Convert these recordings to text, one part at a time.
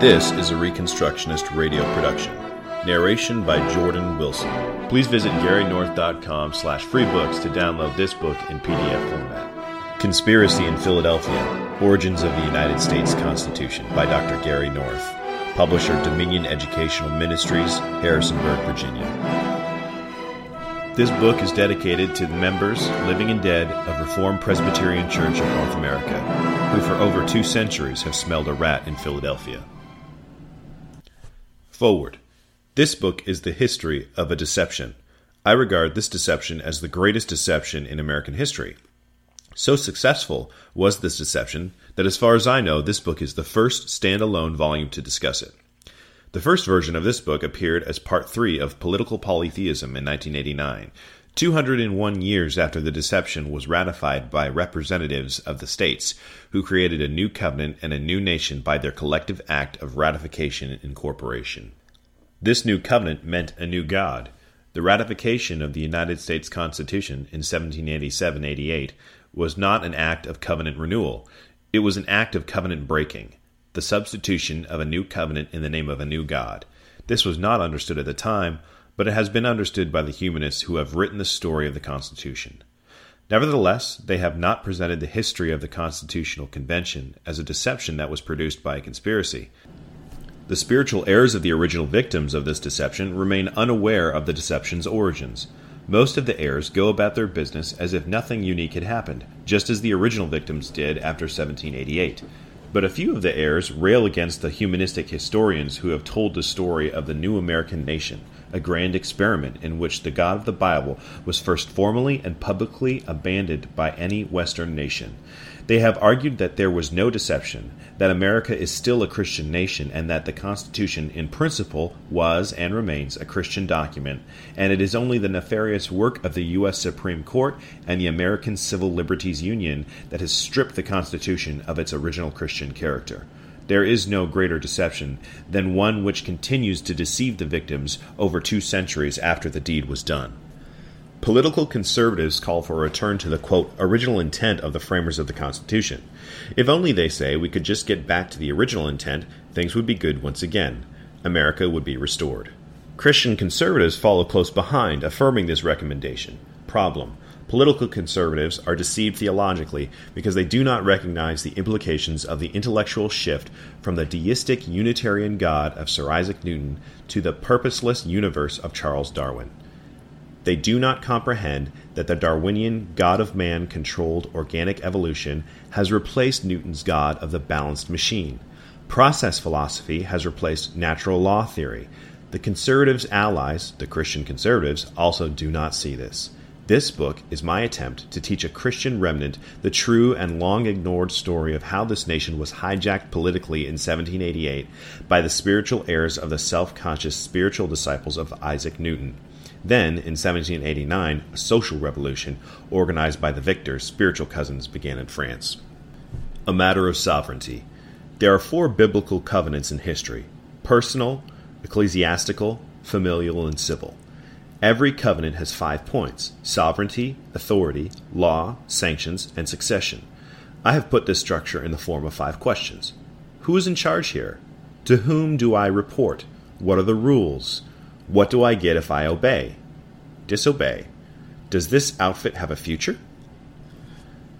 This is a Reconstructionist radio production. Narration by Jordan Wilson. Please visit GaryNorth.com slash freebooks to download this book in PDF format. Conspiracy in Philadelphia, Origins of the United States Constitution by Dr. Gary North. Publisher Dominion Educational Ministries, Harrisonburg, Virginia. This book is dedicated to the members, living and dead, of Reformed Presbyterian Church of North America, who for over two centuries have smelled a rat in Philadelphia. Forward. This book is the history of a deception. I regard this deception as the greatest deception in American history. So successful was this deception that, as far as I know, this book is the first standalone volume to discuss it. The first version of this book appeared as part three of Political Polytheism in 1989, 201 years after the deception was ratified by representatives of the states, who created a new covenant and a new nation by their collective act of ratification and incorporation. This new covenant meant a new God. The ratification of the United States Constitution in 1787 88 was not an act of covenant renewal, it was an act of covenant breaking the substitution of a new covenant in the name of a new God. This was not understood at the time, but it has been understood by the humanists who have written the story of the Constitution. Nevertheless, they have not presented the history of the Constitutional Convention as a deception that was produced by a conspiracy. The spiritual heirs of the original victims of this deception remain unaware of the deception's origins. Most of the heirs go about their business as if nothing unique had happened, just as the original victims did after 1788. But a few of the heirs rail against the humanistic historians who have told the story of the new American nation, a grand experiment in which the God of the Bible was first formally and publicly abandoned by any Western nation. They have argued that there was no deception, that America is still a Christian nation, and that the Constitution, in principle, was and remains a Christian document, and it is only the nefarious work of the U.S. Supreme Court and the American Civil Liberties Union that has stripped the Constitution of its original Christian character. There is no greater deception than one which continues to deceive the victims over two centuries after the deed was done. Political conservatives call for a return to the quote, original intent of the framers of the Constitution. If only, they say, we could just get back to the original intent, things would be good once again. America would be restored. Christian conservatives follow close behind, affirming this recommendation. Problem. Political conservatives are deceived theologically because they do not recognize the implications of the intellectual shift from the deistic Unitarian God of Sir Isaac Newton to the purposeless universe of Charles Darwin. They do not comprehend that the Darwinian God of man controlled organic evolution has replaced Newton's God of the balanced machine. Process philosophy has replaced natural law theory. The conservatives' allies, the Christian conservatives, also do not see this. This book is my attempt to teach a Christian remnant the true and long ignored story of how this nation was hijacked politically in 1788 by the spiritual heirs of the self conscious spiritual disciples of Isaac Newton. Then, in 1789, a social revolution organized by the victors' spiritual cousins began in France. A matter of sovereignty. There are four biblical covenants in history personal, ecclesiastical, familial, and civil. Every covenant has five points sovereignty, authority, law, sanctions, and succession. I have put this structure in the form of five questions Who is in charge here? To whom do I report? What are the rules? What do I get if I obey? Disobey. Does this outfit have a future?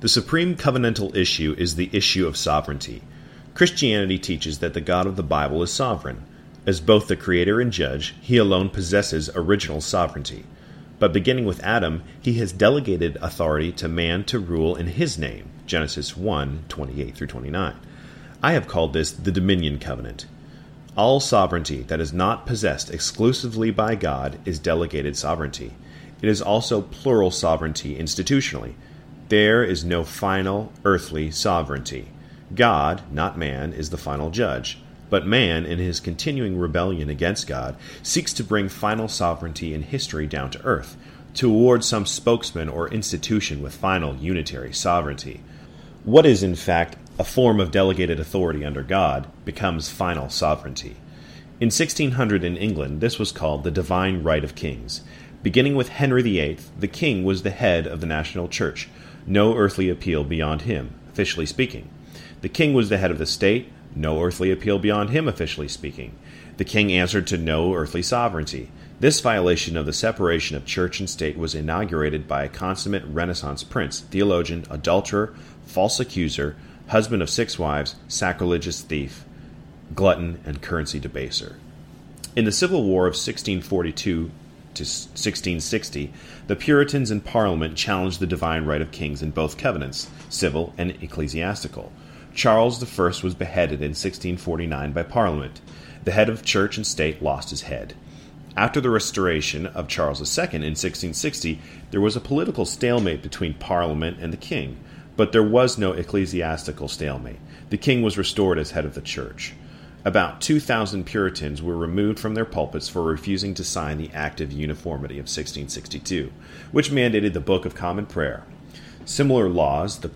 The supreme covenantal issue is the issue of sovereignty. Christianity teaches that the God of the Bible is sovereign. As both the creator and judge, he alone possesses original sovereignty. But beginning with Adam, he has delegated authority to man to rule in his name. Genesis 1 28 through 29. I have called this the Dominion Covenant. All sovereignty that is not possessed exclusively by God is delegated sovereignty. It is also plural sovereignty institutionally. There is no final earthly sovereignty. God, not man, is the final judge. But man, in his continuing rebellion against God, seeks to bring final sovereignty in history down to earth, toward some spokesman or institution with final unitary sovereignty. What is, in fact, a form of delegated authority under God, becomes final sovereignty. In 1600 in England, this was called the divine right of kings. Beginning with Henry VIII, the king was the head of the national church, no earthly appeal beyond him, officially speaking. The king was the head of the state, no earthly appeal beyond him, officially speaking. The king answered to no earthly sovereignty. This violation of the separation of church and state was inaugurated by a consummate Renaissance prince, theologian, adulterer, false accuser, husband of six wives, sacrilegious thief, glutton, and currency debaser. In the Civil War of 1642 to 1660, the Puritans in Parliament challenged the divine right of kings in both covenants, civil and ecclesiastical. Charles I was beheaded in 1649 by Parliament. The head of church and state lost his head. After the restoration of Charles II in 1660, there was a political stalemate between Parliament and the king, but there was no ecclesiastical stalemate. The king was restored as head of the church. About 2,000 Puritans were removed from their pulpits for refusing to sign the Act of Uniformity of 1662, which mandated the Book of Common Prayer. Similar laws, the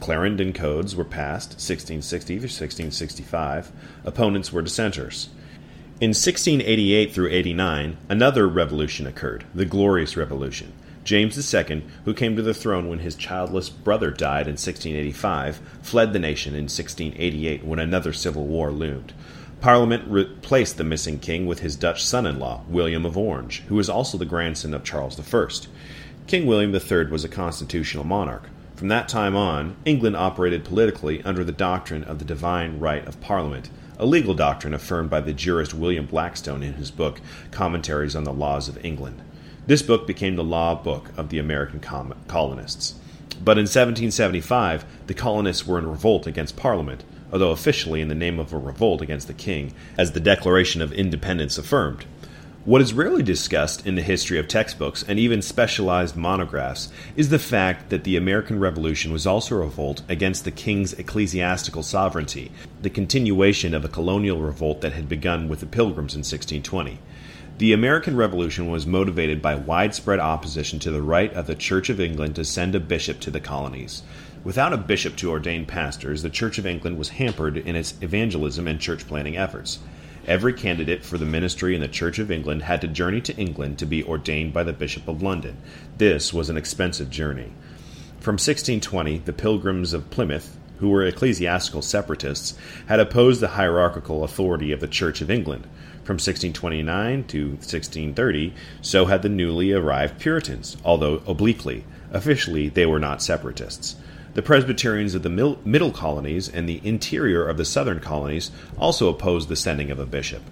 Clarendon Codes, were passed 1660 through 1665. Opponents were dissenters. In 1688 through 89, another revolution occurred, the Glorious Revolution. James II, who came to the throne when his childless brother died in 1685, fled the nation in 1688 when another civil war loomed. Parliament replaced the missing king with his Dutch son in law, William of Orange, who was also the grandson of Charles I. King William III was a constitutional monarch. From that time on, England operated politically under the doctrine of the divine right of Parliament, a legal doctrine affirmed by the jurist William Blackstone in his book Commentaries on the Laws of England. This book became the law book of the American colonists. But in 1775, the colonists were in revolt against Parliament, although officially in the name of a revolt against the king, as the Declaration of Independence affirmed. What is rarely discussed in the history of textbooks and even specialized monographs is the fact that the American Revolution was also a revolt against the king's ecclesiastical sovereignty, the continuation of a colonial revolt that had begun with the Pilgrims in 1620. The American Revolution was motivated by widespread opposition to the right of the Church of England to send a bishop to the colonies. Without a bishop to ordain pastors, the Church of England was hampered in its evangelism and church planting efforts. Every candidate for the ministry in the Church of England had to journey to England to be ordained by the Bishop of London. This was an expensive journey. From 1620, the Pilgrims of Plymouth, who were ecclesiastical separatists, had opposed the hierarchical authority of the Church of England. From 1629 to 1630, so had the newly arrived Puritans, although obliquely. Officially, they were not separatists. The Presbyterians of the middle colonies and the interior of the southern colonies also opposed the sending of a bishop.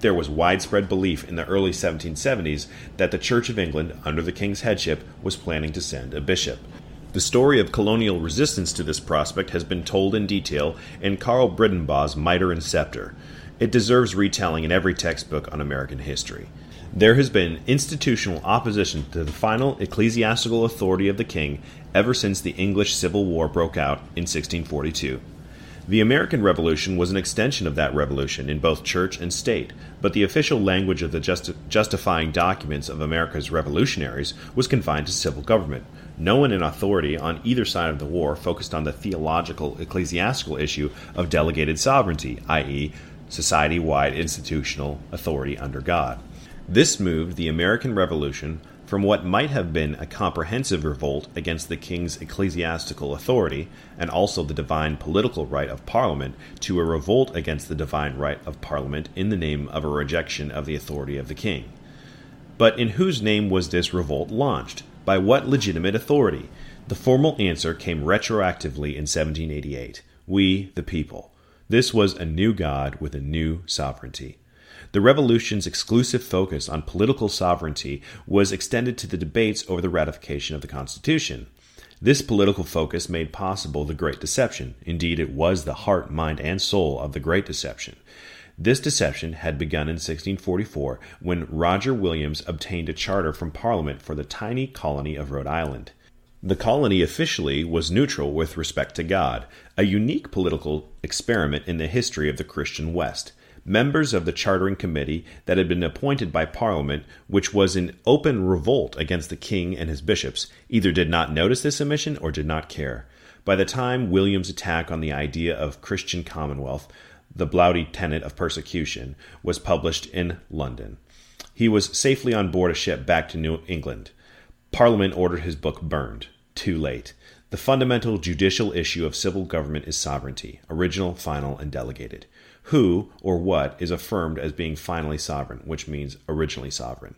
There was widespread belief in the early 1770s that the Church of England, under the King's headship, was planning to send a bishop. The story of colonial resistance to this prospect has been told in detail in Carl Bridenbaugh's Mitre and Scepter. It deserves retelling in every textbook on American history. There has been institutional opposition to the final ecclesiastical authority of the king ever since the English Civil War broke out in 1642. The American Revolution was an extension of that revolution in both church and state, but the official language of the justi- justifying documents of America's revolutionaries was confined to civil government. No one in authority on either side of the war focused on the theological ecclesiastical issue of delegated sovereignty, i.e., society wide institutional authority under God. This moved the American Revolution from what might have been a comprehensive revolt against the king's ecclesiastical authority and also the divine political right of Parliament to a revolt against the divine right of Parliament in the name of a rejection of the authority of the king. But in whose name was this revolt launched? By what legitimate authority? The formal answer came retroactively in 1788 We, the people. This was a new God with a new sovereignty. The revolution's exclusive focus on political sovereignty was extended to the debates over the ratification of the Constitution. This political focus made possible the Great Deception. Indeed, it was the heart, mind, and soul of the Great Deception. This deception had begun in 1644 when Roger Williams obtained a charter from Parliament for the tiny colony of Rhode Island. The colony officially was neutral with respect to God, a unique political experiment in the history of the Christian West. Members of the chartering committee that had been appointed by Parliament, which was in open revolt against the king and his bishops, either did not notice this omission or did not care. By the time Williams' attack on the idea of Christian commonwealth, the Bloudy tenent of persecution, was published in London, he was safely on board a ship back to New England. Parliament ordered his book burned. Too late. The fundamental judicial issue of civil government is sovereignty, original, final, and delegated. Who or what is affirmed as being finally sovereign, which means originally sovereign?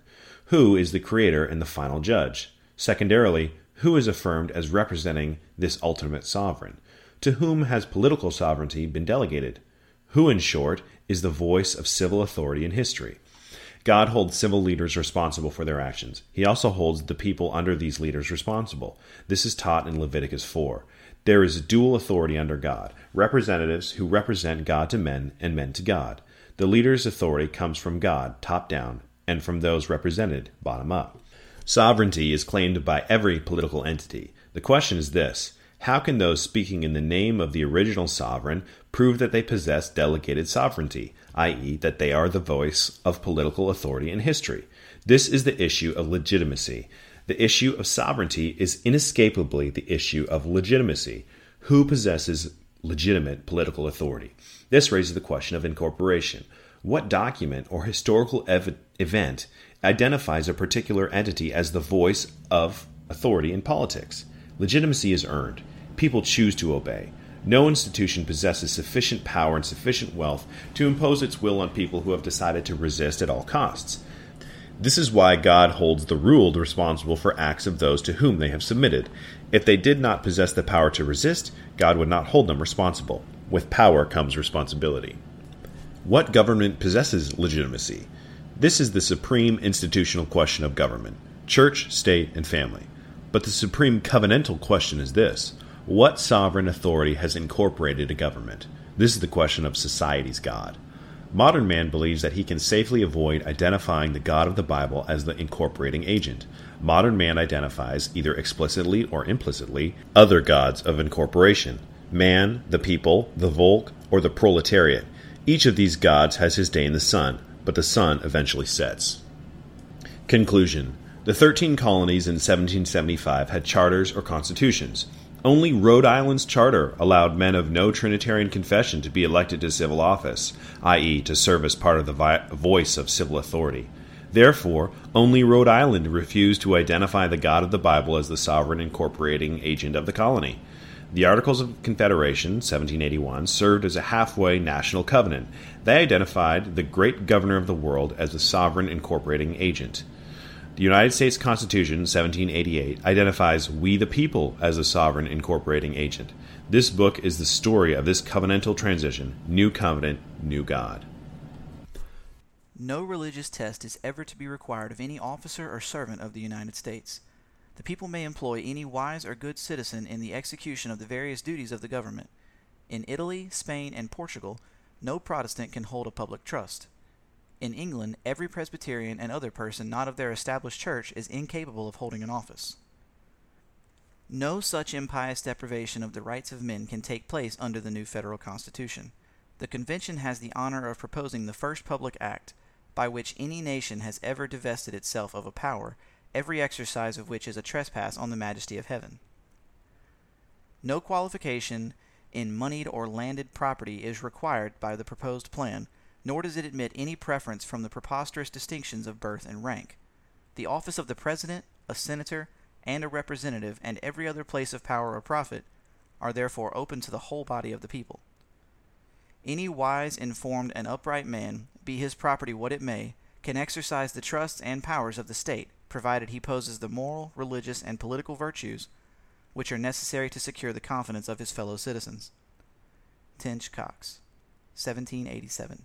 Who is the creator and the final judge? Secondarily, who is affirmed as representing this ultimate sovereign? To whom has political sovereignty been delegated? Who, in short, is the voice of civil authority in history? God holds civil leaders responsible for their actions. He also holds the people under these leaders responsible. This is taught in Leviticus 4. There is dual authority under God representatives who represent God to men and men to God. The leader's authority comes from God, top down, and from those represented, bottom up. Sovereignty is claimed by every political entity. The question is this how can those speaking in the name of the original sovereign prove that they possess delegated sovereignty, i.e., that they are the voice of political authority in history? This is the issue of legitimacy. The issue of sovereignty is inescapably the issue of legitimacy. Who possesses legitimate political authority? This raises the question of incorporation. What document or historical ev- event identifies a particular entity as the voice of authority in politics? Legitimacy is earned. People choose to obey. No institution possesses sufficient power and sufficient wealth to impose its will on people who have decided to resist at all costs. This is why God holds the ruled responsible for acts of those to whom they have submitted. If they did not possess the power to resist, God would not hold them responsible. With power comes responsibility. What government possesses legitimacy? This is the supreme institutional question of government church, state, and family. But the supreme covenantal question is this What sovereign authority has incorporated a government? This is the question of society's God. Modern man believes that he can safely avoid identifying the God of the Bible as the incorporating agent. Modern man identifies, either explicitly or implicitly, other gods of incorporation man, the people, the Volk, or the proletariat. Each of these gods has his day in the sun, but the sun eventually sets. Conclusion the 13 colonies in 1775 had charters or constitutions. Only Rhode Island's charter allowed men of no Trinitarian confession to be elected to civil office, i.e., to serve as part of the vi- voice of civil authority. Therefore, only Rhode Island refused to identify the God of the Bible as the sovereign incorporating agent of the colony. The Articles of Confederation, 1781, served as a halfway national covenant. They identified the great governor of the world as the sovereign incorporating agent. The United States Constitution, 1788, identifies we the people as a sovereign incorporating agent. This book is the story of this covenantal transition new covenant, new God. No religious test is ever to be required of any officer or servant of the United States. The people may employ any wise or good citizen in the execution of the various duties of the government. In Italy, Spain, and Portugal, no Protestant can hold a public trust. In England, every Presbyterian and other person not of their established church is incapable of holding an office. No such impious deprivation of the rights of men can take place under the new federal constitution. The convention has the honor of proposing the first public act by which any nation has ever divested itself of a power, every exercise of which is a trespass on the majesty of heaven. No qualification in moneyed or landed property is required by the proposed plan nor does it admit any preference from the preposterous distinctions of birth and rank. The office of the President, a Senator, and a Representative, and every other place of power or profit, are therefore open to the whole body of the people. Any wise, informed, and upright man, be his property what it may, can exercise the trusts and powers of the state, provided he possesses the moral, religious, and political virtues which are necessary to secure the confidence of his fellow citizens. Tench Coxe, 1787.